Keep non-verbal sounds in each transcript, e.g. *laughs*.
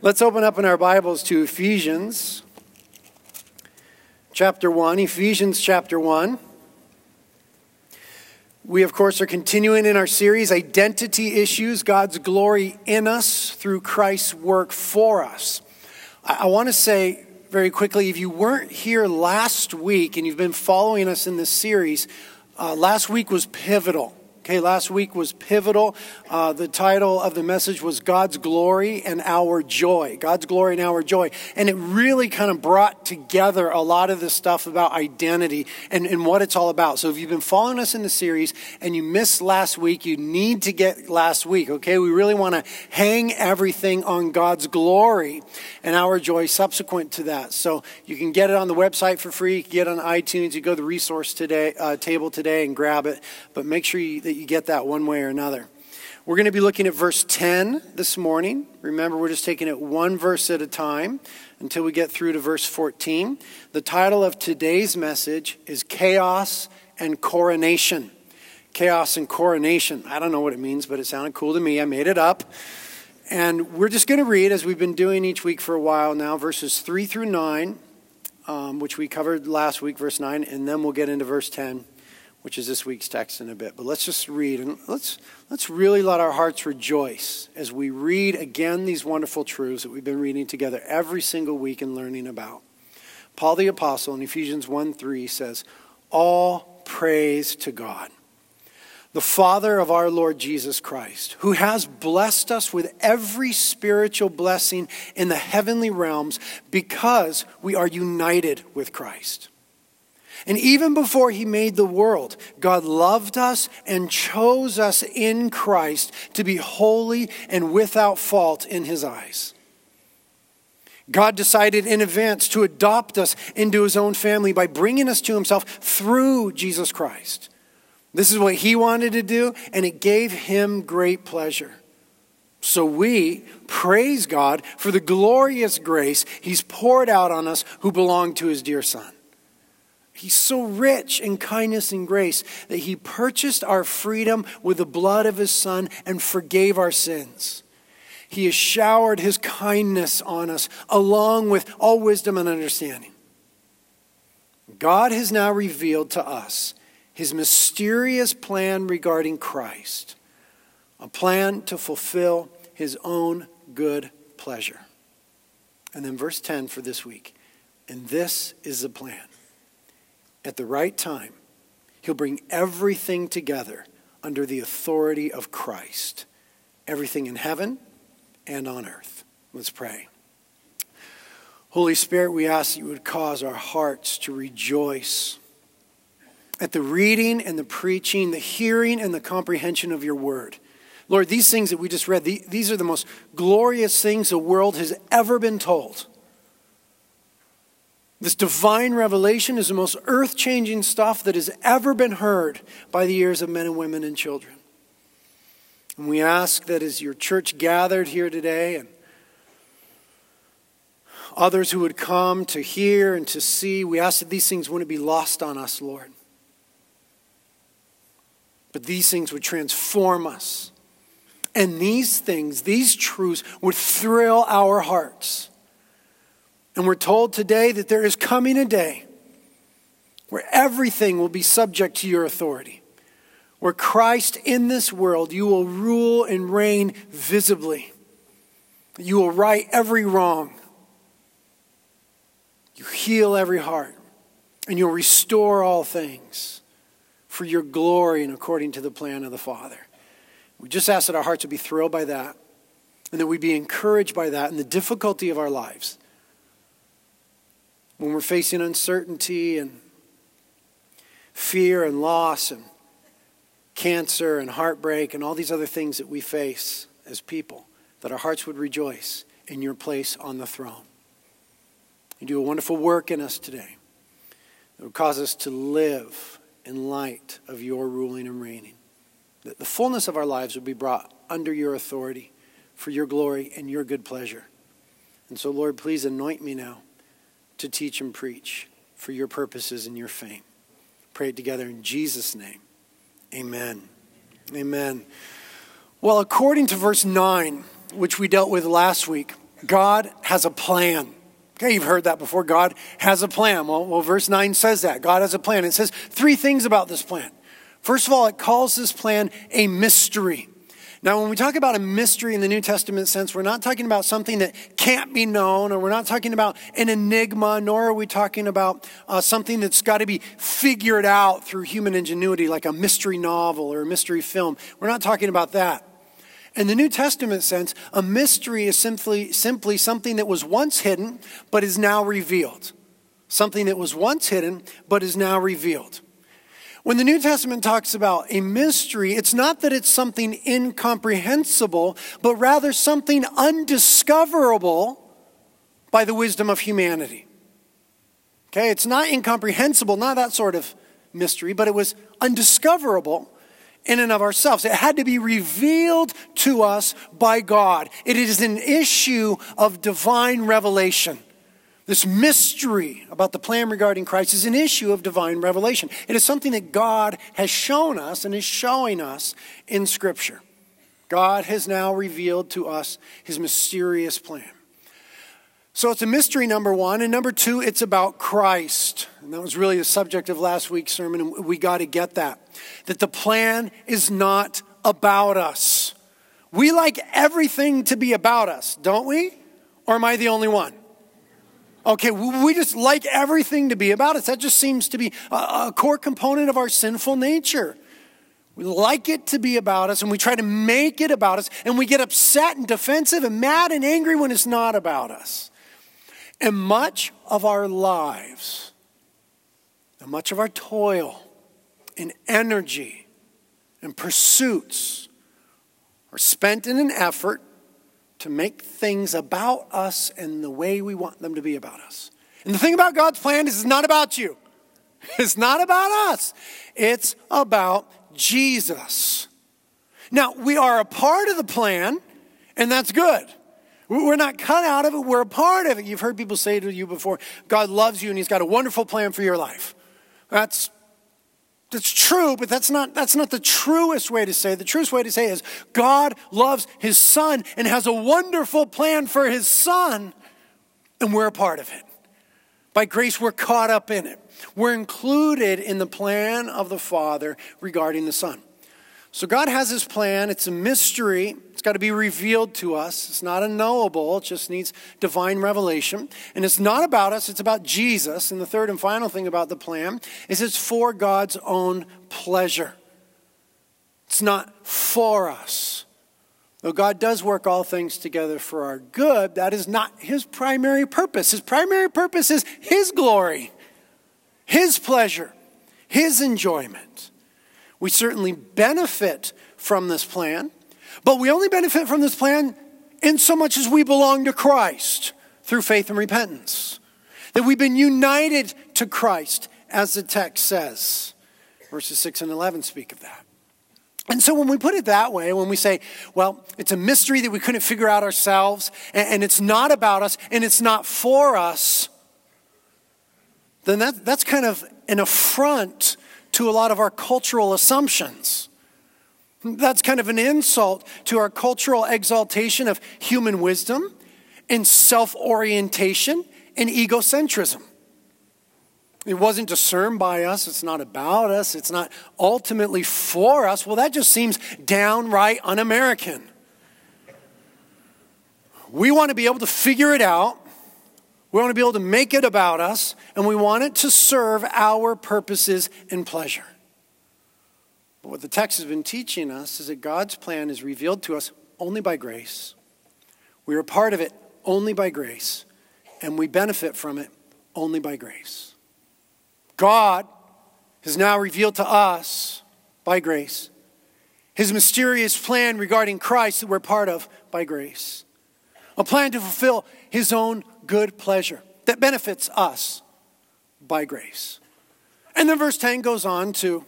Let's open up in our Bibles to Ephesians chapter 1. Ephesians chapter 1. We, of course, are continuing in our series, Identity Issues God's Glory in Us through Christ's work for us. I, I want to say very quickly if you weren't here last week and you've been following us in this series, uh, last week was pivotal. Okay, last week was pivotal. Uh, the title of the message was God's Glory and Our Joy. God's Glory and Our Joy. And it really kind of brought together a lot of the stuff about identity and, and what it's all about. So if you've been following us in the series and you missed last week, you need to get last week, okay? We really want to hang everything on God's glory and our joy subsequent to that. So you can get it on the website for free. You can get it on iTunes. You go to the resource today, uh, table today and grab it. But make sure you, that you get that one way or another. We're going to be looking at verse 10 this morning. Remember, we're just taking it one verse at a time until we get through to verse 14. The title of today's message is Chaos and Coronation. Chaos and Coronation. I don't know what it means, but it sounded cool to me. I made it up. And we're just going to read, as we've been doing each week for a while now, verses 3 through 9, um, which we covered last week, verse 9, and then we'll get into verse 10 which is this week's text in a bit. But let's just read and let's, let's really let our hearts rejoice as we read again these wonderful truths that we've been reading together every single week and learning about. Paul the Apostle in Ephesians 1 3 says, All praise to God, the Father of our Lord Jesus Christ, who has blessed us with every spiritual blessing in the heavenly realms because we are united with Christ. And even before he made the world, God loved us and chose us in Christ to be holy and without fault in his eyes. God decided in advance to adopt us into his own family by bringing us to himself through Jesus Christ. This is what he wanted to do, and it gave him great pleasure. So we praise God for the glorious grace he's poured out on us who belong to his dear son. He's so rich in kindness and grace that he purchased our freedom with the blood of his son and forgave our sins. He has showered his kindness on us along with all wisdom and understanding. God has now revealed to us his mysterious plan regarding Christ, a plan to fulfill his own good pleasure. And then verse 10 for this week. And this is the plan at the right time, he'll bring everything together under the authority of Christ, everything in heaven and on earth. Let's pray. Holy Spirit, we ask that you would cause our hearts to rejoice at the reading and the preaching, the hearing and the comprehension of your word. Lord, these things that we just read, these are the most glorious things the world has ever been told. This divine revelation is the most earth changing stuff that has ever been heard by the ears of men and women and children. And we ask that as your church gathered here today and others who would come to hear and to see, we ask that these things wouldn't be lost on us, Lord. But these things would transform us. And these things, these truths, would thrill our hearts and we're told today that there is coming a day where everything will be subject to your authority. Where Christ in this world, you will rule and reign visibly. You will right every wrong. You heal every heart. And you'll restore all things for your glory and according to the plan of the Father. We just ask that our hearts would be thrilled by that and that we be encouraged by that in the difficulty of our lives when we're facing uncertainty and fear and loss and cancer and heartbreak and all these other things that we face as people, that our hearts would rejoice in your place on the throne. You do a wonderful work in us today that would cause us to live in light of your ruling and reigning. That the fullness of our lives would be brought under your authority for your glory and your good pleasure. And so, Lord, please anoint me now to teach and preach for your purposes and your fame. Pray it together in Jesus' name. Amen. Amen. Well, according to verse 9, which we dealt with last week, God has a plan. Okay, you've heard that before. God has a plan. Well, well, verse 9 says that. God has a plan. It says three things about this plan. First of all, it calls this plan a mystery. Now, when we talk about a mystery in the New Testament sense, we're not talking about something that can't be known, or we're not talking about an enigma, nor are we talking about uh, something that's got to be figured out through human ingenuity, like a mystery novel or a mystery film. We're not talking about that. In the New Testament sense, a mystery is simply, simply something that was once hidden but is now revealed. Something that was once hidden but is now revealed. When the New Testament talks about a mystery, it's not that it's something incomprehensible, but rather something undiscoverable by the wisdom of humanity. Okay, it's not incomprehensible, not that sort of mystery, but it was undiscoverable in and of ourselves. It had to be revealed to us by God. It is an issue of divine revelation. This mystery about the plan regarding Christ is an issue of divine revelation. It is something that God has shown us and is showing us in Scripture. God has now revealed to us his mysterious plan. So it's a mystery, number one. And number two, it's about Christ. And that was really the subject of last week's sermon, and we got to get that. That the plan is not about us. We like everything to be about us, don't we? Or am I the only one? Okay, we just like everything to be about us. That just seems to be a core component of our sinful nature. We like it to be about us and we try to make it about us and we get upset and defensive and mad and angry when it's not about us. And much of our lives, and much of our toil and energy and pursuits are spent in an effort to make things about us and the way we want them to be about us. And the thing about God's plan is it's not about you. *laughs* It's not about us. It's about Jesus. Now, we are a part of the plan, and that's good. We're not cut out of it, we're a part of it. You've heard people say to you before, God loves you and He's got a wonderful plan for your life. That's that's true, but that's not, that's not the truest way to say. It. The truest way to say is God loves his son and has a wonderful plan for his son, and we're a part of it. By grace, we're caught up in it. We're included in the plan of the Father regarding the Son. So God has his plan. It's a mystery. It's got to be revealed to us. It's not unknowable. It just needs divine revelation. And it's not about us, it's about Jesus. And the third and final thing about the plan is it's for God's own pleasure. It's not for us. Though God does work all things together for our good, that is not his primary purpose. His primary purpose is his glory, his pleasure, his enjoyment. We certainly benefit from this plan, but we only benefit from this plan in so much as we belong to Christ through faith and repentance. That we've been united to Christ, as the text says. Verses 6 and 11 speak of that. And so when we put it that way, when we say, well, it's a mystery that we couldn't figure out ourselves, and, it's not about us, and it's not for us, then that, that's kind of an affront to a lot of our cultural assumptions. That's kind of an insult to our cultural exaltation of human wisdom and self orientation and egocentrism. It wasn't discerned by us. It's not about us. It's not ultimately for us. Well, that just seems downright un American. We want to be able to figure it out. We want to be able to make it about us, and we want it to serve our purposes and pleasure. But what the text has been teaching us is that God's plan is revealed to us only by grace. We are part of it only by grace, and we benefit from it only by grace. God has now revealed to us by grace his mysterious plan regarding Christ that we're part of by grace. A plan to fulfill his own good pleasure that benefits us by grace. And then verse 10 goes on to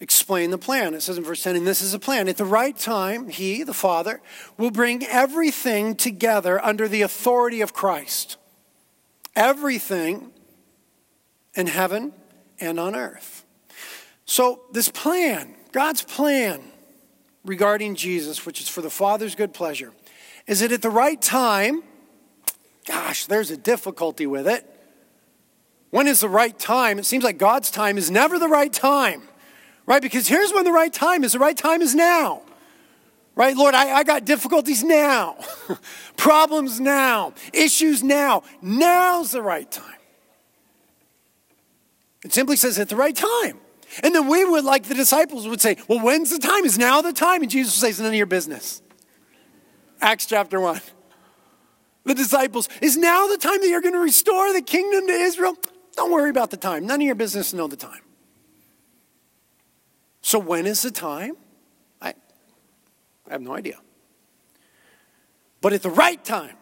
explain the plan. It says in verse 10, and this is a plan. At the right time, he, the Father, will bring everything together under the authority of Christ. Everything in heaven and on earth. So, this plan, God's plan regarding Jesus, which is for the Father's good pleasure, Is that at the right time? Gosh, there's a difficulty with it. When is the right time? It seems like God's time is never the right time, right? Because here's when the right time is the right time is now. Right, Lord, I, I got difficulties now, *laughs* problems now, issues now. Now's the right time. It simply says at the right time. And then we would, like the disciples, would say, Well, when's the time? Is now the time? And Jesus says, None of your business. Acts chapter 1. The disciples, Is now the time that you're going to restore the kingdom to Israel? Don't worry about the time. None of your business to know the time. So, when is the time? I, I have no idea. But at the right time,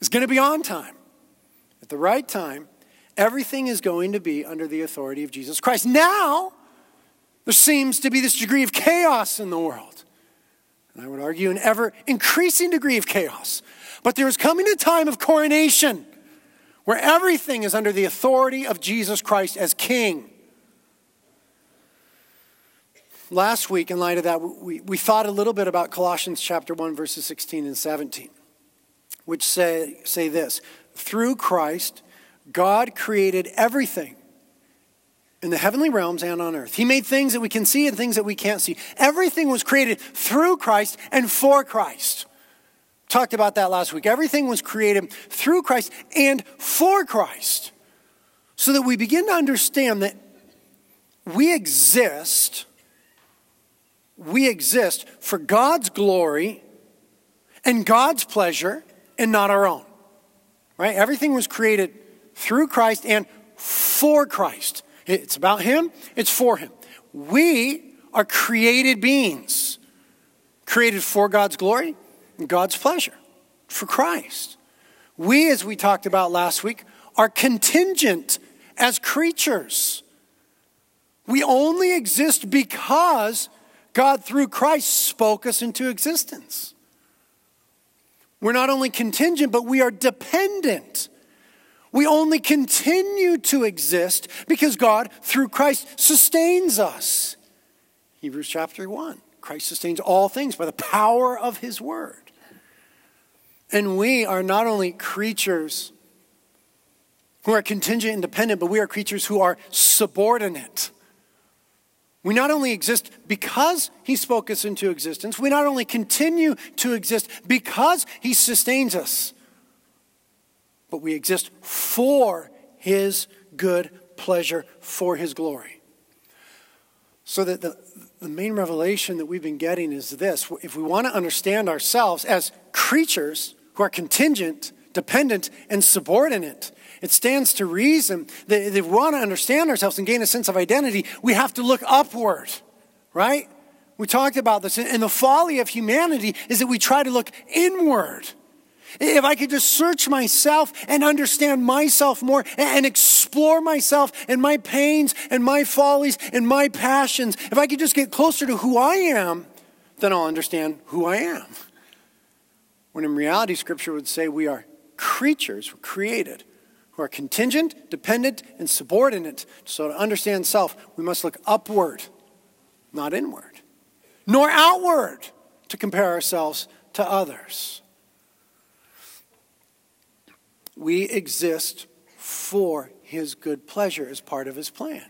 it's going to be on time. At the right time, everything is going to be under the authority of Jesus Christ. Now, there seems to be this degree of chaos in the world. And I would argue an ever increasing degree of chaos. But there is coming a time of coronation where everything is under the authority of Jesus Christ as King. Last week, in light of that, we, we thought a little bit about Colossians chapter 1, verses 16 and 17, which say, say this Through Christ, God created everything in the heavenly realms and on earth. He made things that we can see and things that we can't see. Everything was created through Christ and for Christ. Talked about that last week. Everything was created through Christ and for Christ. So that we begin to understand that we exist, we exist for God's glory and God's pleasure and not our own. Right? Everything was created through Christ and for Christ. It's about Him, it's for Him. We are created beings, created for God's glory God's pleasure, for Christ. We, as we talked about last week, are contingent as creatures. We only exist because God, through Christ, spoke us into existence. We're not only contingent, but we are dependent. We only continue to exist because God, through Christ, sustains us. Hebrews chapter 1. Christ sustains all things by the power of his word. And we are not only creatures who are contingent and dependent, but we are creatures who are subordinate. We not only exist because he spoke us into existence, we not only continue to exist because he sustains us but we exist for His good pleasure, for His glory. So that the, the main revelation that we've been getting is this if we want to understand ourselves as creatures who are contingent, dependent, and subordinate, it stands to reason that if we want to understand ourselves and gain a sense of identity, we have to look upward, right? We talked about this. And the folly of humanity is that we try to look inward. If I could just search myself and understand myself more and explore myself and my pains and my follies and my passions, if I could just get closer to who I am, then I'll understand who I am. When in reality, Scripture would say we are creatures, we're created, who are contingent, dependent, and subordinate. So to understand self, we must look upward, not inward, nor outward to compare ourselves to others. We exist for his good pleasure as part of his plan.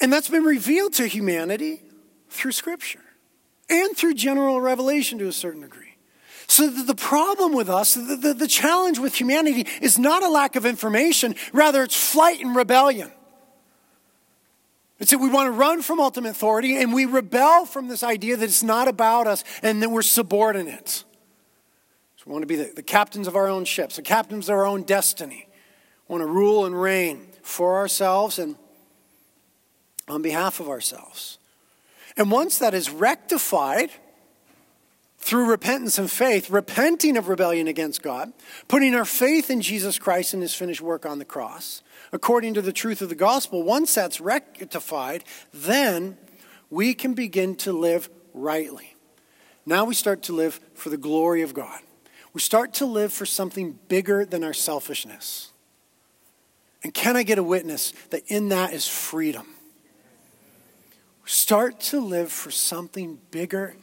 And that's been revealed to humanity through Scripture and through general revelation to a certain degree. So the problem with us, the, the, the, challenge with humanity is not a lack of information, rather, it's flight and rebellion. It's that we want to run from ultimate authority and we rebel from this idea that it's not about us and that we're subordinate. We want to be the, the captains of our own ships, the captains of our own destiny. We want to rule and reign for ourselves and on behalf of ourselves. And once that is rectified through repentance and faith, repenting of rebellion against God, putting our faith in Jesus Christ and his finished work on the cross, according to the truth of the gospel, once that's rectified, then we can begin to live rightly. Now we start to live for the glory of God. We start to live for something bigger than our selfishness. And can I get a witness that in that is freedom? Start to live for something bigger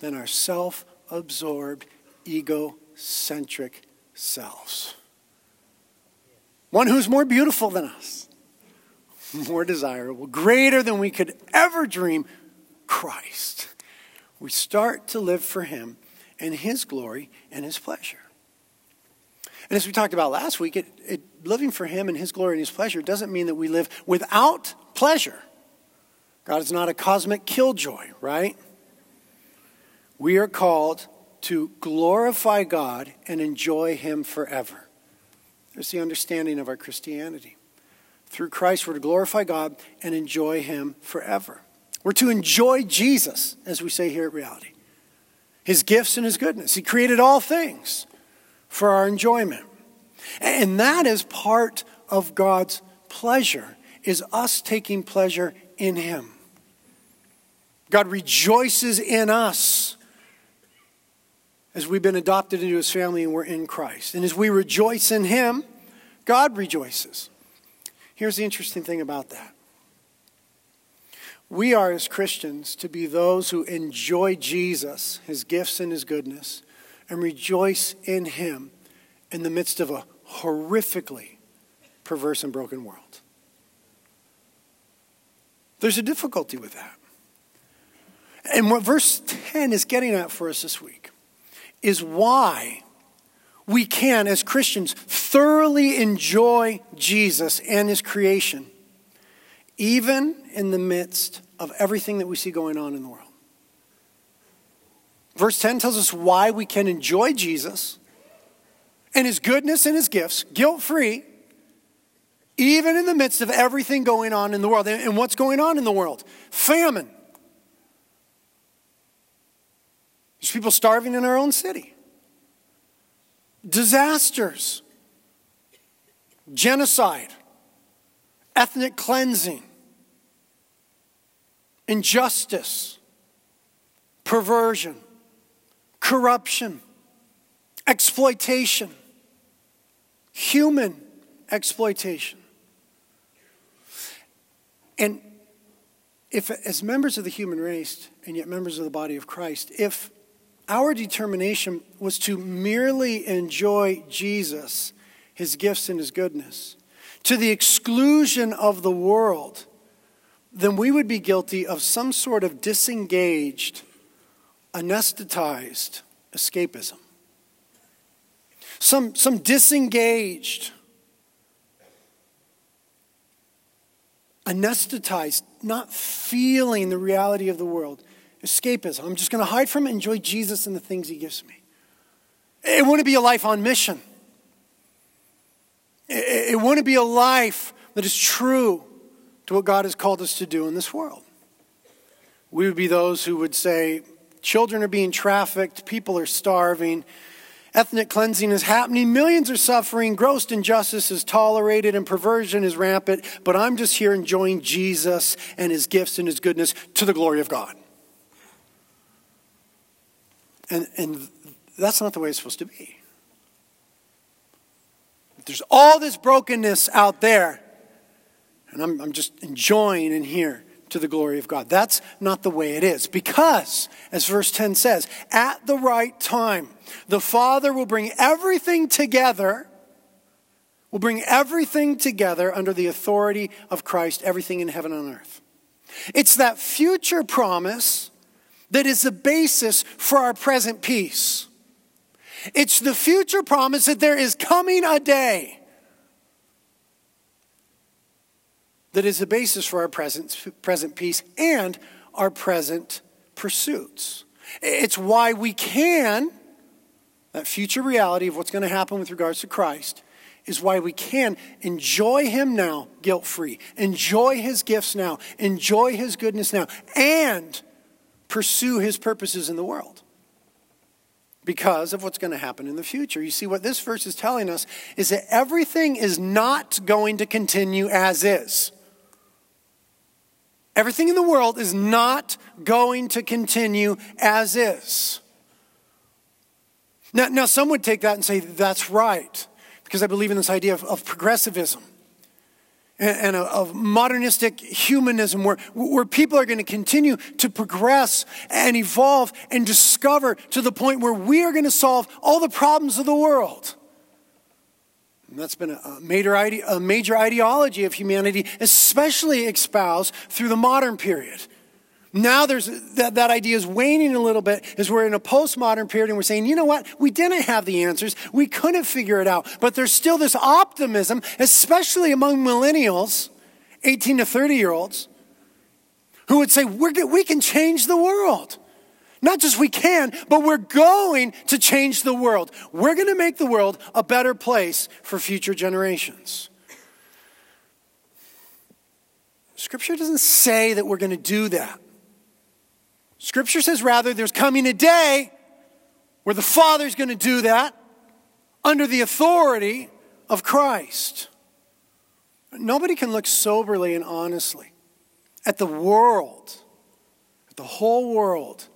than our self absorbed egocentric selves. One who's more beautiful than us, more desirable, greater than we could ever dream Christ. We start to live for Him and His glory and His pleasure. And as we talked about last week, it, it, living for Him and His glory and His pleasure doesn't mean that we live without pleasure. God is not a cosmic killjoy, right? We are called to glorify God and enjoy Him forever. There's the understanding of our Christianity. Through Christ, we're to glorify God and enjoy Him forever. We're to enjoy Jesus, as we say here at Reality, His gifts and His goodness. He created all things for our enjoyment. And that is part of God's pleasure, is us taking pleasure in Him. God rejoices in us as we've been adopted into His family and we're in Christ. And as we rejoice in Him, God rejoices. Here's the interesting thing about that. We are, as Christians, to be those who enjoy Jesus, his gifts and his goodness, and rejoice in him in the midst of a horrifically perverse and broken world. There's a difficulty with that. And what verse 10 is getting at for us this week is why we can, as Christians, thoroughly enjoy Jesus and his creation, even in the midst of everything that we see going on in the world. Verse 10 tells us why we can enjoy Jesus and his goodness and his gifts guilt free, even in the midst of everything going on in the world. And what's going on in the world? Famine. There's people starving in our own city. Disasters, genocide, ethnic cleansing, injustice, perversion, corruption, exploitation, human exploitation. And if, as members of the human race, and yet members of the body of Christ, if our determination was to merely enjoy Jesus, his gifts, and his goodness to the exclusion of the world, then we would be guilty of some sort of disengaged, anesthetized escapism. Some, some disengaged, anesthetized, not feeling the reality of the world escapism. I'm just going to hide from it, and enjoy Jesus and the things he gives me. It wouldn't be a life on mission. It wouldn't be a life that is true to what God has called us to do in this world. We would be those who would say, children are being trafficked, people are starving, ethnic cleansing is happening, millions are suffering, gross injustice is tolerated, and perversion is rampant, but I'm just here enjoying Jesus and his gifts and his goodness to the glory of God. And, and that's not the way it's supposed to be. There's all this brokenness out there, and I'm, I'm just enjoying in here to the glory of God. That's not the way it is. Because, as verse 10 says, at the right time, the Father will bring everything together, will bring everything together under the authority of Christ, everything in heaven and earth. It's that future promise that is the basis for our present peace. It's the future promise that there is coming a day that is the basis for our present, present peace and our present pursuits. It's why we can, that future reality of what's going to happen with regards to Christ, is why we can enjoy Him now guilt free, enjoy His gifts now, enjoy His goodness now, and pursue his purposes in the world because of what's going to happen in the future. You see, what this verse is telling us is that everything is not going to continue as is. Everything in the world is not going to continue as is. Now, now some would take that and say, that's right, because I believe in this idea of, of progressivism. And of modernistic humanism where, where people are going to continue to progress and evolve and discover to the point where we are going to solve all the problems of the world. And that's been a major, a major ideology of humanity, especially espoused through the modern period. Now there's that, that idea is waning a little bit as we're in a postmodern period and we're saying, you know what? We didn't have the answers. We couldn't figure it out. But there's still this optimism, especially among millennials, 18 to 30 year olds, who would say, we can change the world. Not just we can, but we're going to change the world. We're going to make the world a better place for future generations. Scripture doesn't say that we're going to do that. Scripture says rather there's coming a day where the Father's going to do that under the authority of Christ. Nobody can look soberly and honestly at the world, at the whole world,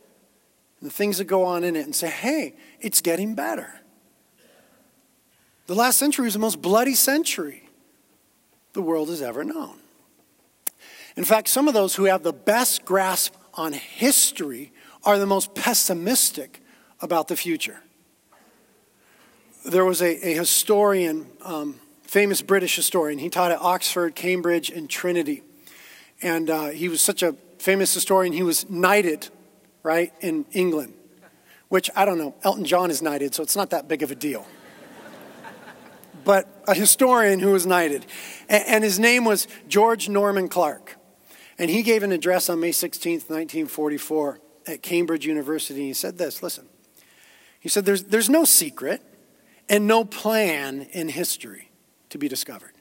and the things that go on in it and say, hey, it's getting better. The last century was the most bloody century the world has ever known. In fact, some of those who have the best grasp on history are the most pessimistic about the future. There was a, a historian, um, famous British historian. He taught at Oxford, Cambridge, and Trinity. And uh, he was such a famous historian, he was knighted, right, in England. Which, I don't know, Elton John is knighted, so it's not that big of a deal. but a historian who was knighted. And, and his name was George Norman Clark. And he gave an address on May 16th, 1944, at Cambridge University. He said this listen, he said, there's, there's no secret and no plan in history to be discovered.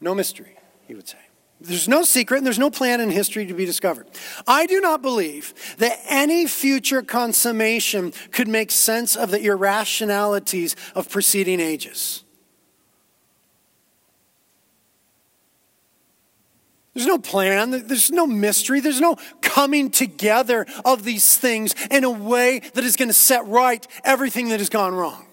No mystery, he would say. There's no secret and there's no plan in history to be discovered. I do not believe that any future consummation could make sense of the irrationalities of preceding ages. There's no plan, there's no mystery, there's no coming together of these things in a way that is going to set right everything that has gone wrong.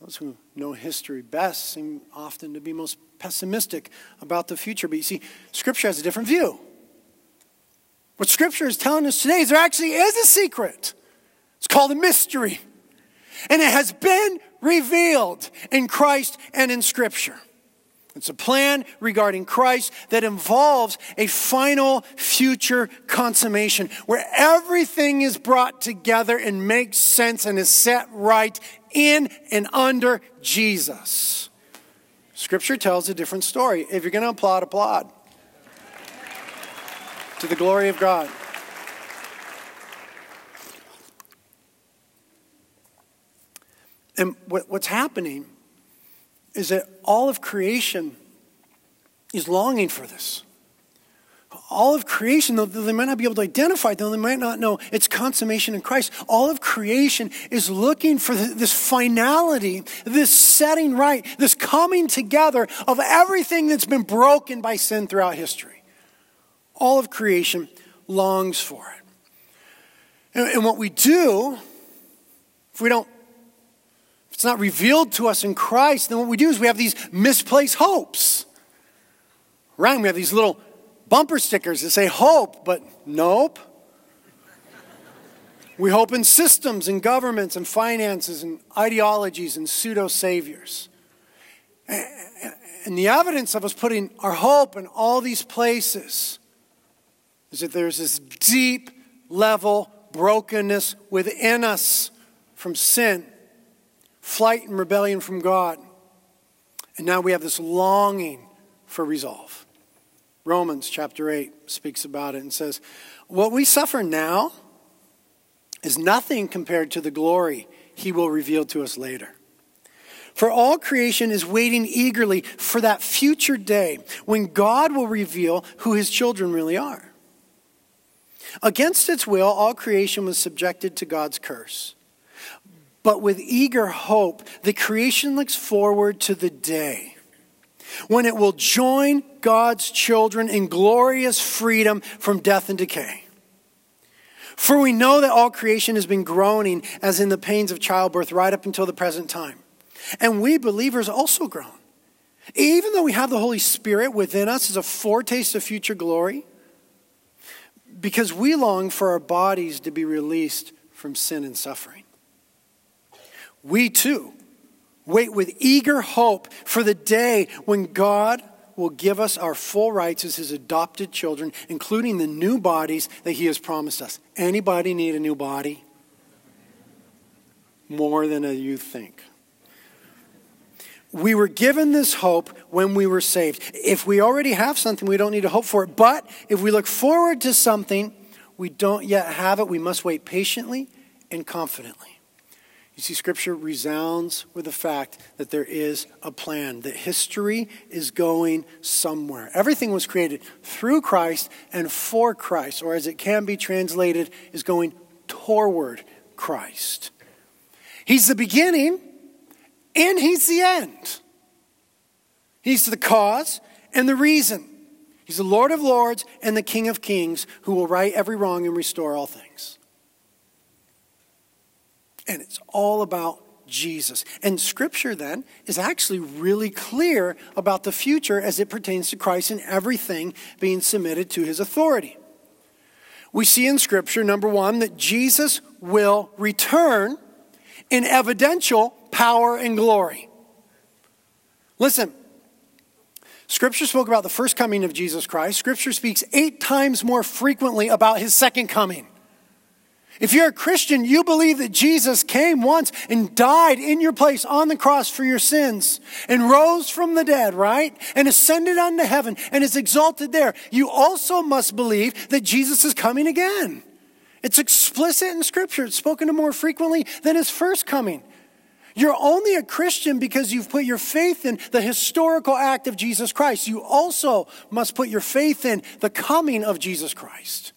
Those who know history best seem often to be most pessimistic about the future. But you see, Scripture has a different view. What Scripture is telling us today is there actually is a secret. It's called a mystery. And it has been revealed in Christ and in Scripture. It's a plan regarding Christ that involves a final future consummation where everything is brought together and makes sense and is set right in and under Jesus. Scripture tells a different story. If you're going to applaud, applaud. To the glory of God. And what's happening is that all of creation is longing for this. All of creation, though they might not be able to identify though they might not know its consummation in Christ, all of creation is looking for this finality, this setting right, this coming together of everything that's been broken by sin throughout history. All of creation longs for it. And, what we do, if we don't it's not revealed to us in Christ, then what we do is we have these misplaced hopes. Right? We have these little bumper stickers that say hope, but nope. We hope in systems and governments and finances and ideologies and pseudo saviors. And the evidence of us putting our hope in all these places is that there's this deep level brokenness within us from sin flight and rebellion from God. And now we have this longing for resolve. Romans chapter 8 speaks about it and says, What we suffer now is nothing compared to the glory he will reveal to us later. For all creation is waiting eagerly for that future day when God will reveal who his children really are. Against its will, all creation was subjected to God's curse. But with eager hope, the creation looks forward to the day when it will join God's children in glorious freedom from death and decay. For we know that all creation has been groaning as in the pains of childbirth right up until the present time. And we believers also groan. Even though we have the Holy Spirit within us as a foretaste of future glory, because we long for our bodies to be released from sin and suffering. We too wait with eager hope for the day when God will give us our full rights as his adopted children, including the new bodies that he has promised us. Anybody need a new body? More than you think. We were given this hope when we were saved. If we already have something, we don't need to hope for it. But if we look forward to something, we don't yet have it, we must wait patiently and confidently. You see, Scripture resounds with the fact that there is a plan, that history is going somewhere. Everything was created through Christ and for Christ, or as it can be translated, is going toward Christ. He's the beginning and He's the end. He's the cause and the reason. He's the Lord of lords and the King of kings who will right every wrong and restore all things. And it's all about Jesus. And scripture then is actually really clear about the future as it pertains to Christ and everything being submitted to his authority. We see in scripture, number one, that Jesus will return in evidential power and glory. Listen, Scripture spoke about the first coming of Jesus Christ. Scripture speaks eight times more frequently about his second coming. If you're a Christian, you believe that Jesus came once and died in your place on the cross for your sins and rose from the dead, right? And ascended unto heaven and is exalted there. You also must believe that Jesus is coming again. It's explicit in Scripture. It's spoken of more frequently than his first coming. You're only a Christian because you've put your faith in the historical act of Jesus Christ. You also must put your faith in the coming of Jesus Christ.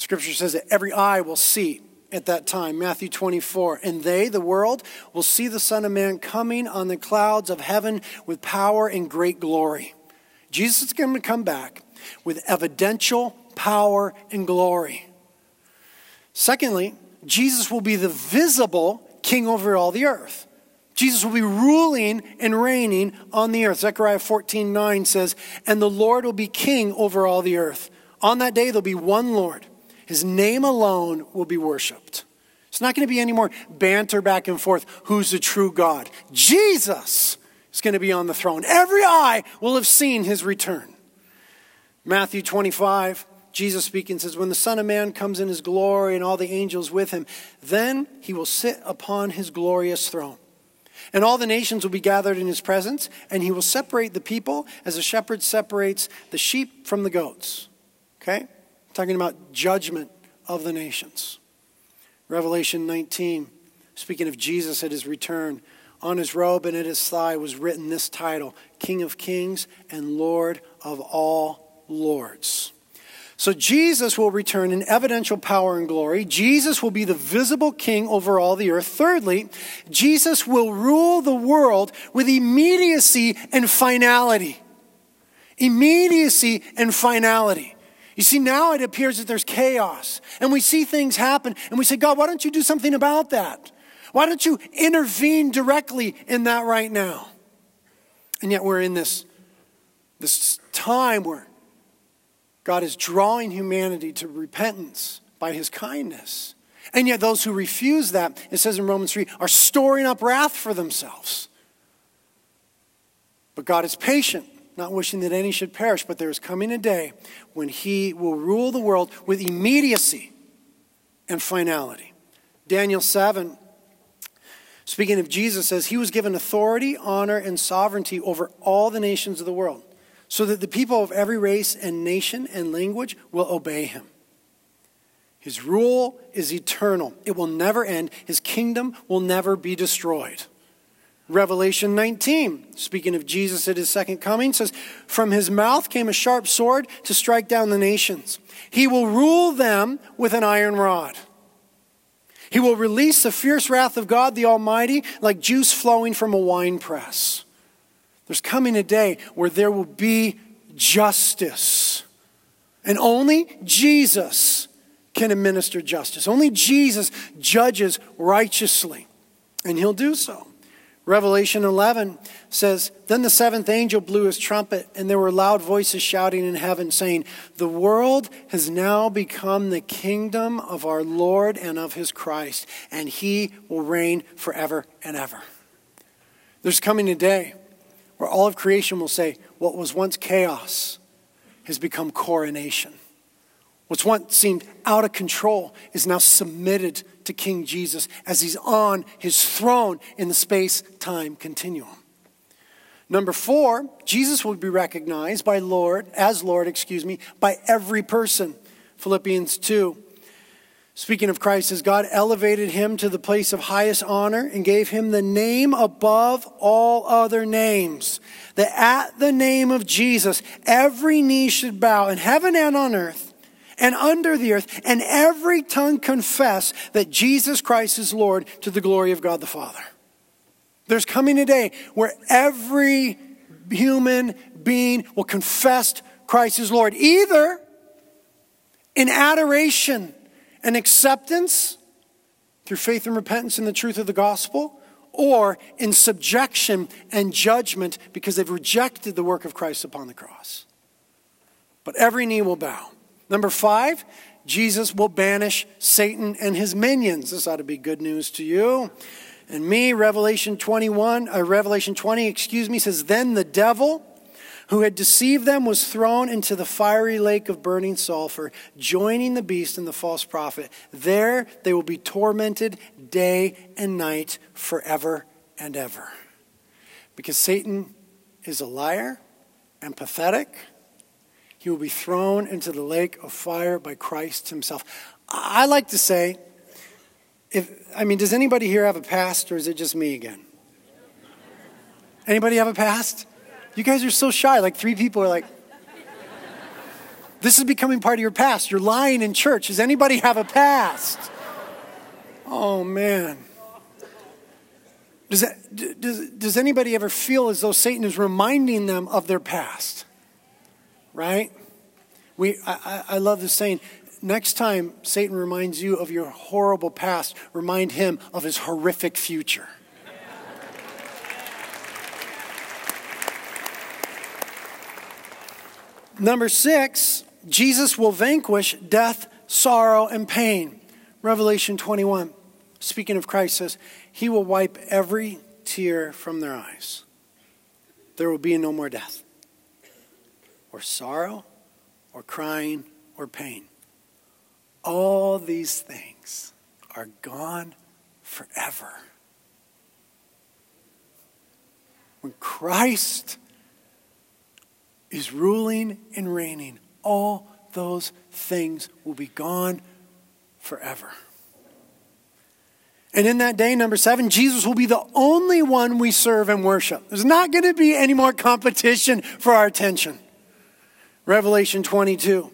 Scripture says that every eye will see at that time, Matthew 24. And they, the world, will see the Son of Man coming on the clouds of heaven with power and great glory. Jesus is going to come back with evidential power and glory. Secondly, Jesus will be the visible king over all the earth. Jesus will be ruling and reigning on the earth. Zechariah 14 9 says, And the Lord will be king over all the earth. On that day, there'll be one Lord his name alone will be worshiped. It's not going to be any more banter back and forth who's the true God. Jesus is going to be on the throne. Every eye will have seen his return. Matthew 25, Jesus speaking says, When the Son of Man comes in his glory and all the angels with him, then he will sit upon his glorious throne. And all the nations will be gathered in his presence, and he will separate the people as a shepherd separates the sheep from the goats. Okay? Talking about judgment of the nations. Revelation 19, speaking of Jesus at his return, on his robe and at his thigh was written this title King of Kings and Lord of all Lords. So Jesus will return in evidential power and glory. Jesus will be the visible king over all the earth. Thirdly, Jesus will rule the world with immediacy and finality. Immediacy and finality. You see, now it appears that there's chaos, and we see things happen, and we say, God, why don't you do something about that? Why don't you intervene directly in that right now? And yet we're in this, this time where God is drawing humanity to repentance by his kindness. And yet those who refuse that, it says in Romans 3, are storing up wrath for themselves. But God is patient not wishing that any should perish, but there is coming a day when he will rule the world with immediacy and finality. Daniel 7, speaking of Jesus, says he was given authority, honor, and sovereignty over all the nations of the world, so that the people of every race and nation and language will obey him. His rule is eternal, it will never end, his kingdom will never be destroyed. Revelation 19, speaking of Jesus at his second coming, says, From his mouth came a sharp sword to strike down the nations. He will rule them with an iron rod. He will release the fierce wrath of God the Almighty like juice flowing from a winepress. There's coming a day where there will be justice. And only Jesus can administer justice. Only Jesus judges righteously. And he'll do so. Revelation 11 says, Then the seventh angel blew his trumpet, and there were loud voices shouting in heaven, saying, The world has now become the kingdom of our Lord and of his Christ, and he will reign forever and ever. There's coming a day where all of creation will say, What was once chaos has become coronation. What's once seemed out of control is now submitted to King Jesus as he's on his throne in the space time continuum. Number four, Jesus will be recognized by Lord, as Lord, excuse me, by every person. Philippians 2. Speaking of Christ, as God elevated him to the place of highest honor and gave him the name above all other names, that at the name of Jesus every knee should bow in heaven and on earth and under the earth, and every tongue confess that Jesus Christ is Lord to the glory of God the Father. There's coming a day where every human being will confess Christ is Lord, either in adoration and acceptance through faith and repentance in the truth of the gospel, or in subjection and judgment because they've rejected the work of Christ upon the cross. But every knee will bow. Number five, Jesus will banish Satan and his minions. This ought to be good news to you. And me, Revelation 21, uh, Revelation 20, excuse me, says, Then the devil who had deceived them was thrown into the fiery lake of burning sulfur, joining the beast and the false prophet. There they will be tormented day and night forever and ever. Because Satan is a liar and pathetic he will be thrown into the lake of fire by Christ himself. I like to say, if I mean, does anybody here have a past or is it just me again? Anybody have a past? You guys are so shy. Like three people are like, this is becoming part of your past. You're lying in church. Does anybody have a past? Oh, man. Does, that, does, does anybody ever feel as though Satan is reminding them of their past? Right? We, I, I love this saying. Next time Satan reminds you of your horrible past, remind him of his horrific future. Number six, Jesus will vanquish death, sorrow, and pain. Revelation 21, speaking of Christ, says, He will wipe every tear from their eyes. There will be no more death or sorrow or crying or pain. All these things are gone forever. When Christ is ruling and reigning, all those things will be gone forever. And in that day, number seven, Jesus will be the only one we serve and worship. There's not going to be any more competition for our attention. Revelation 22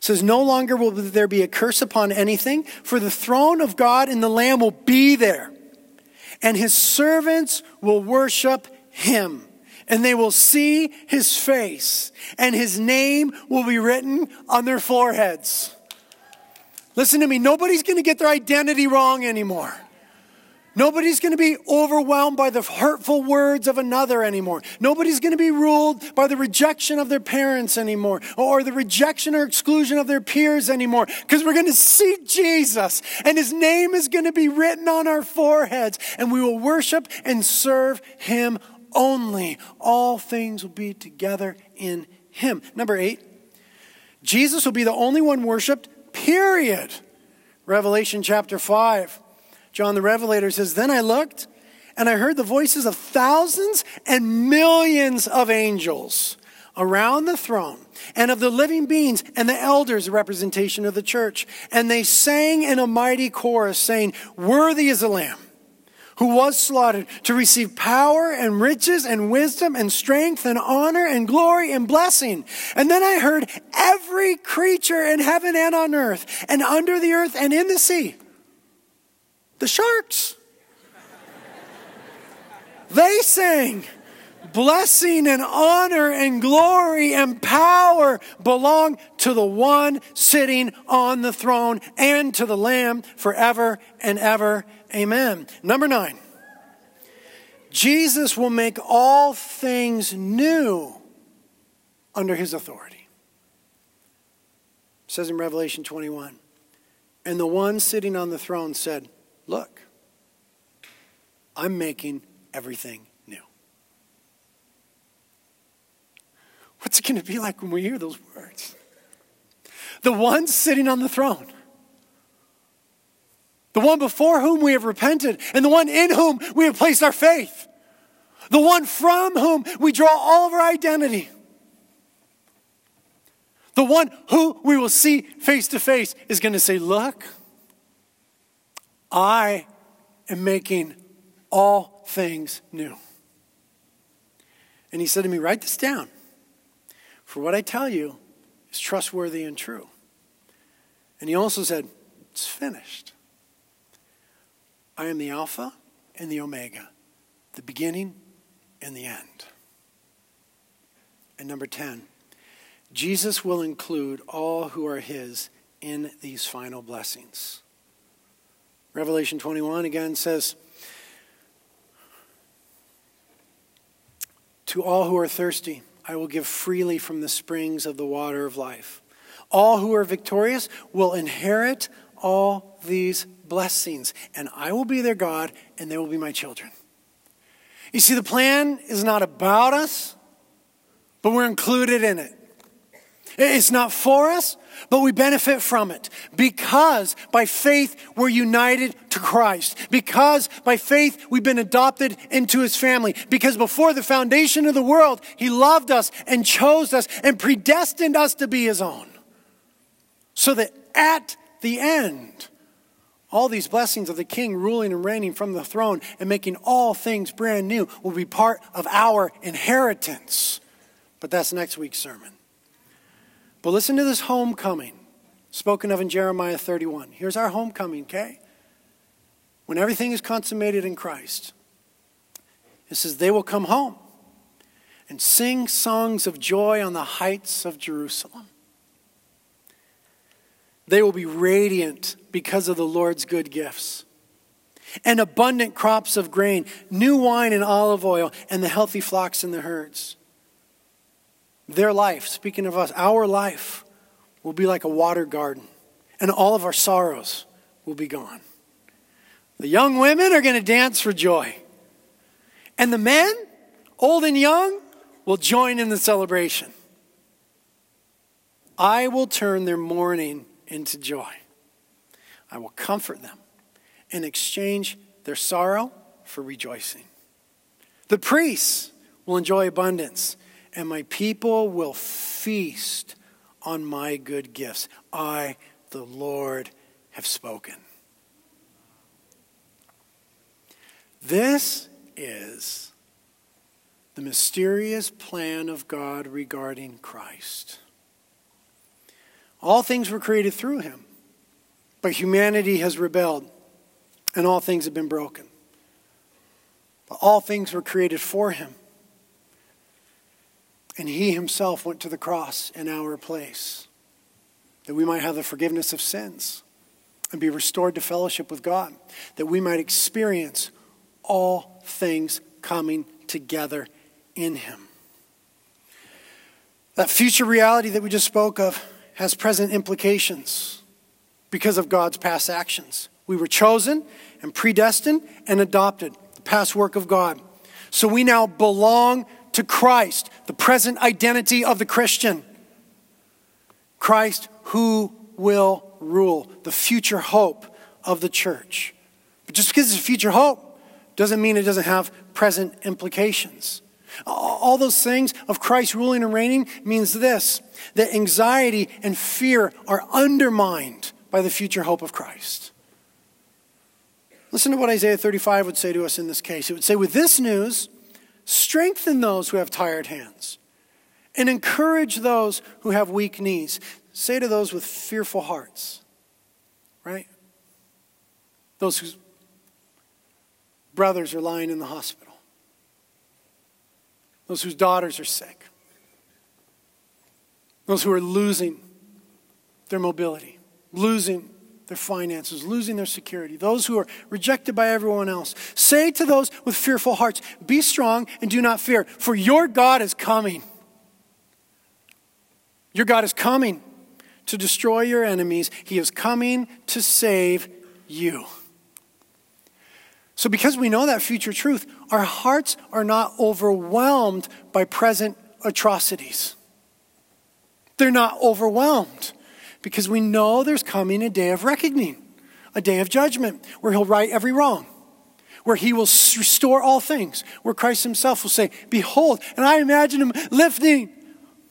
says, No longer will there be a curse upon anything, for the throne of God and the Lamb will be there, and his servants will worship him. And they will see his face, and his name will be written on their foreheads. Listen to me, nobody's going to get their identity wrong anymore. Nobody's going to be overwhelmed by the hurtful words of another anymore. Nobody's going to be ruled by the rejection of their parents anymore or the rejection or exclusion of their peers anymore because we're going to see Jesus and his name is going to be written on our foreheads and we will worship and serve him only. All things will be together in him. Number eight, Jesus will be the only one worshiped, period. Revelation chapter 5. John the Revelator says, Then I looked and I heard the voices of thousands and millions of angels around the throne and of the living beings and the elders, a representation of the church. And they sang in a mighty chorus, saying, Worthy is the Lamb who was slaughtered to receive power and riches and wisdom and strength and honor and glory and blessing. And then I heard every creature in heaven and on earth and under the earth and in the sea the sharks. They sang, Blessing and honor and glory and power belong to the one sitting on the throne and to the Lamb forever and ever. Amen. Number nine. Jesus will make all things new under his authority. It says in Revelation 21 And the one sitting on the throne said, Look, I'm making everything new. What's it going to be like when we hear those words? The one sitting on the throne, the one before whom we have repented, and the one in whom we have placed our faith, the one from whom we draw all of our identity. The one who we will see face to face is going to say, Look, I am making all things new. And he said to me, Write this down. For what I tell you is trustworthy and true. And he also said, It's finished. I am the Alpha and the Omega, the beginning and the end. And number 10, Jesus will include all who are his in these final blessings. Revelation 21 again says, To all who are thirsty, I will give freely from the springs of the water of life. All who are victorious will inherit all these blessings, and I will be their God, and they will be my children. You see, the plan is not about us, but we're included in it. It's not for us, but we benefit from it because by faith we're united to Christ. Because by faith we've been adopted into his family. Because before the foundation of the world, he loved us and chose us and predestined us to be his own. So that at the end, all these blessings of the king ruling and reigning from the throne and making all things brand new will be part of our inheritance. But that's next week's sermon. But listen to this homecoming spoken of in Jeremiah 31. Here's our homecoming, okay? When everything is consummated in Christ, it says, They will come home and sing songs of joy on the heights of Jerusalem. They will be radiant because of the Lord's good gifts and abundant crops of grain, new wine and olive oil, and the healthy flocks and the herds. Their life, speaking of us, our life will be like a water garden, and all of our sorrows will be gone. The young women are going to dance for joy, and the men, old and young, will join in the celebration. I will turn their mourning into joy. I will comfort them and exchange their sorrow for rejoicing. The priests will enjoy abundance and my people will feast on my good gifts. I, the Lord, have spoken. This is the mysterious plan of God regarding Christ. All things were created through him, but humanity has rebelled, and all things have been broken. But all things were created for him and he himself went to the cross in our place that we might have the forgiveness of sins and be restored to fellowship with God, that we might experience all things coming together in him. That future reality that we just spoke of has present implications because of God's past actions. We were chosen and predestined and adopted, the past work of God. So we now belong to Christ, the present identity of the Christian. Christ who will rule, the future hope of the church. But just because it's a future hope doesn't mean it doesn't have present implications. All those things of Christ ruling and reigning means this that anxiety and fear are undermined by the future hope of Christ. Listen to what Isaiah 35 would say to us in this case. It would say, With this news, Strengthen those who have tired hands and encourage those who have weak knees. Say to those with fearful hearts, right? Those whose brothers are lying in the hospital, those whose daughters are sick, those who are losing their mobility, losing their finances, losing their security, those who are rejected by everyone else. Say to those with fearful hearts, Be strong and do not fear, for your God is coming. Your God is coming to destroy your enemies, He is coming to save you. So, because we know that future truth, our hearts are not overwhelmed by present atrocities. They're not overwhelmed because we know there's coming a day of reckoning, a day of judgment where he'll right every wrong, where he will restore all things, where Christ himself will say, Behold, and I imagine him lifting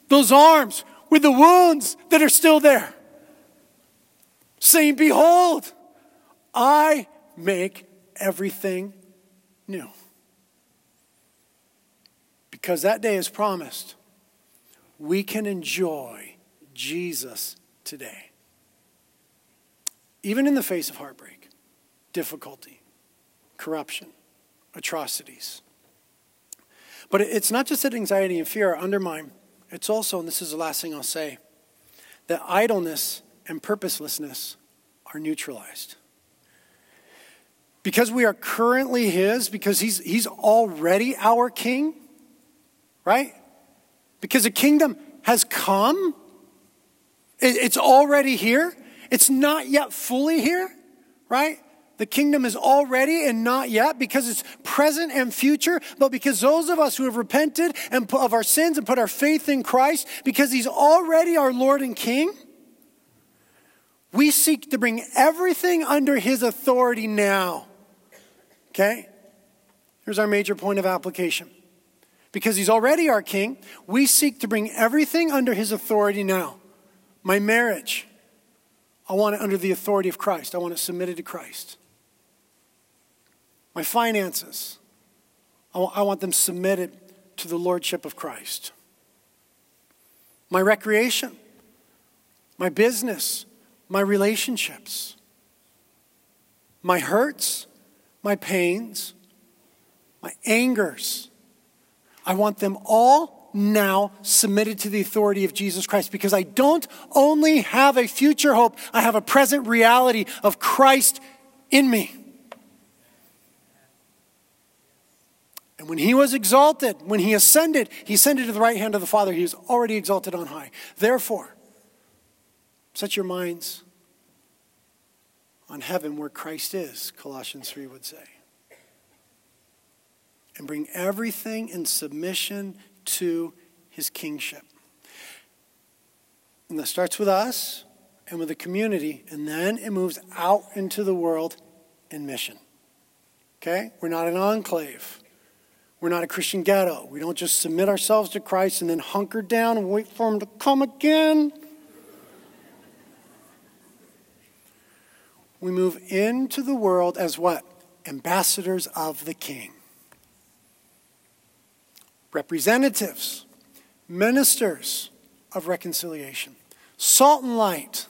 those arms with the wounds that are still there, saying, Behold, I make everything new. Because that day is promised, we can enjoy Jesus today. Even in the face of heartbreak, difficulty, corruption, atrocities. But it's not just that anxiety and fear are undermined, it's also, and this is the last thing I'll say, that idleness and purposelessness are neutralized. Because we are currently His, because He's, he's already our King, right? Because the kingdom has come, it's already here. It's not yet fully here, right? The kingdom is already and not yet because it's present and future, but because those of us who have repented and of our sins and put our faith in Christ, because he's already our Lord and King, we seek to bring everything under his authority now. Okay? Here's our major point of application. Because he's already our king, we seek to bring everything under his authority now. My marriage, I want it under the authority of Christ. I want it submitted to Christ. My finances, I want them submitted to the lordship of Christ. My recreation, my business, my relationships, my hurts, my pains, my angers. I want them all now submitted to the authority of Jesus Christ because I don't only have a future hope, I have a present reality of Christ in me. And when he was exalted, when he ascended, he ascended to the right hand of the Father. He was already exalted on high. Therefore, set your minds on heaven where Christ is, Colossians 3 would say. And bring everything in submission to his kingship. And that starts with us and with the community, and then it moves out into the world in mission. Okay? We're not an enclave. We're not a Christian ghetto. We don't just submit ourselves to Christ and then hunker down and wait for him to come again. we move into the world as what? Ambassadors of the King. Representatives, ministers of reconciliation, salt and light,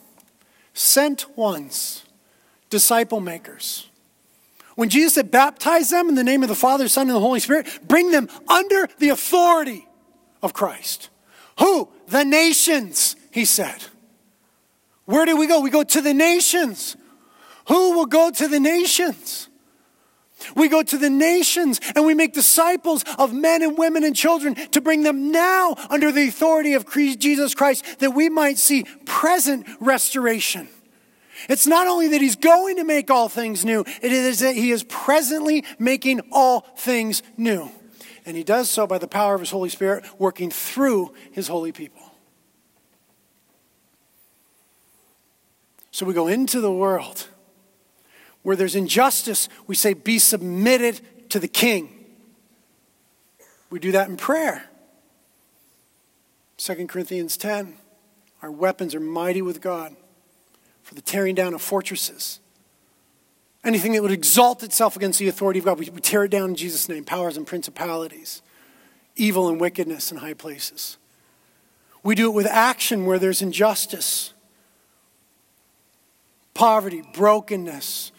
sent ones, disciple makers. When Jesus said, baptize them in the name of the Father, Son, and the Holy Spirit, bring them under the authority of Christ. Who? The nations, he said. Where do we go? We go to the nations. Who will go to the nations? We go to the nations and we make disciples of men and women and children to bring them now under the authority of Jesus Christ that we might see present restoration. It's not only that he's going to make all things new, it is that he is presently making all things new. And he does so by the power of his Holy Spirit working through his holy people. So we go into the world where there's injustice, we say, be submitted to the king. We do that in prayer. 2 Corinthians 10 Our weapons are mighty with God for the tearing down of fortresses. Anything that would exalt itself against the authority of God, we tear it down in Jesus' name. Powers and principalities, evil and wickedness in high places. We do it with action where there's injustice, poverty, brokenness,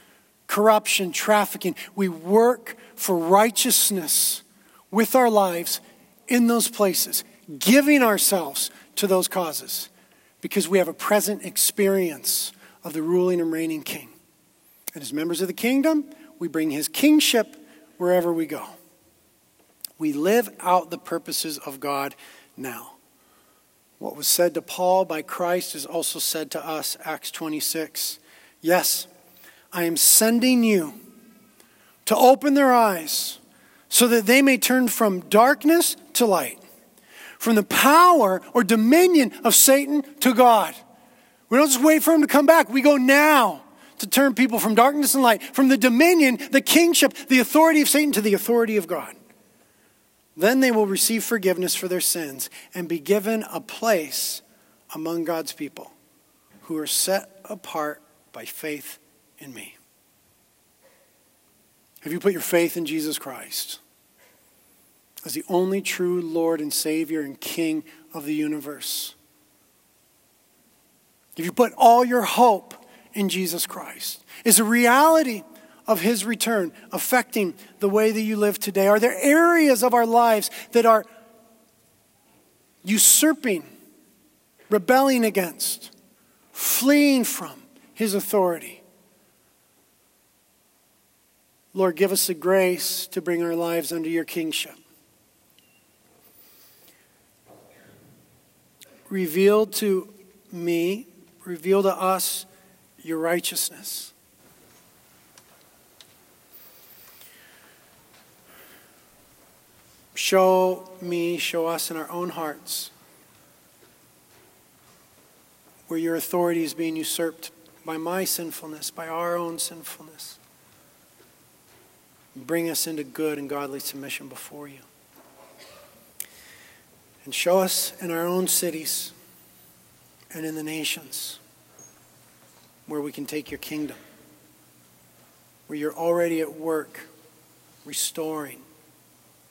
corruption, trafficking. We work for righteousness with our lives in those places, giving ourselves to those causes because we have a present experience of the ruling and reigning king. And as members of the kingdom, we bring his kingship wherever we go. We live out the purposes of God now. What was said to Paul by Christ is also said to us, Acts 26. Yes, I am sending you to open their eyes so that they may turn from darkness to light, from the power or dominion of Satan to God. We don't just wait for him to come back. We go now to turn people from darkness and light, from the dominion, the kingship, the authority of Satan to the authority of God. Then they will receive forgiveness for their sins and be given a place among God's people who are set apart by faith in me. Have you put your faith in Jesus Christ as the only true Lord and Savior and King of the universe? Have you put all your hope in Jesus Christ, is the reality of his return affecting the way that you live today? Are there areas of our lives that are usurping, rebelling against, fleeing from his authority? Lord, give us the grace to bring our lives under your kingship. Revealed to me Reveal to us your righteousness. Show me, show us in our own hearts where your authority is being usurped by my sinfulness, by our own sinfulness. Bring us into good and godly submission before you. And show us in our own cities and in the nations where we can take your kingdom, where you're already at work, restoring,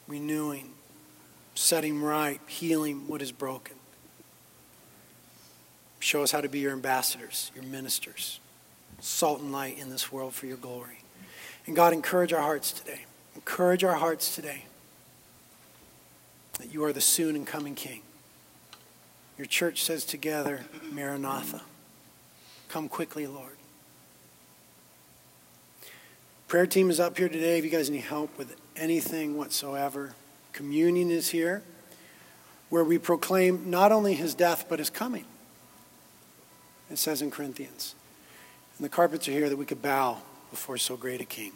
renewing, setting right, healing what is broken. Show us how to be your ambassadors, your ministers, salt and light in this world for your glory. And God, encourage our hearts today. Encourage our hearts today that you are the soon and coming King. Your church says together, Maranatha. Come quickly, Lord. Prayer team is up here today. If you guys need help with anything whatsoever, communion is here where we proclaim not only his death, but his coming. It says in Corinthians. And the carpets are here that we could bow before so great a king.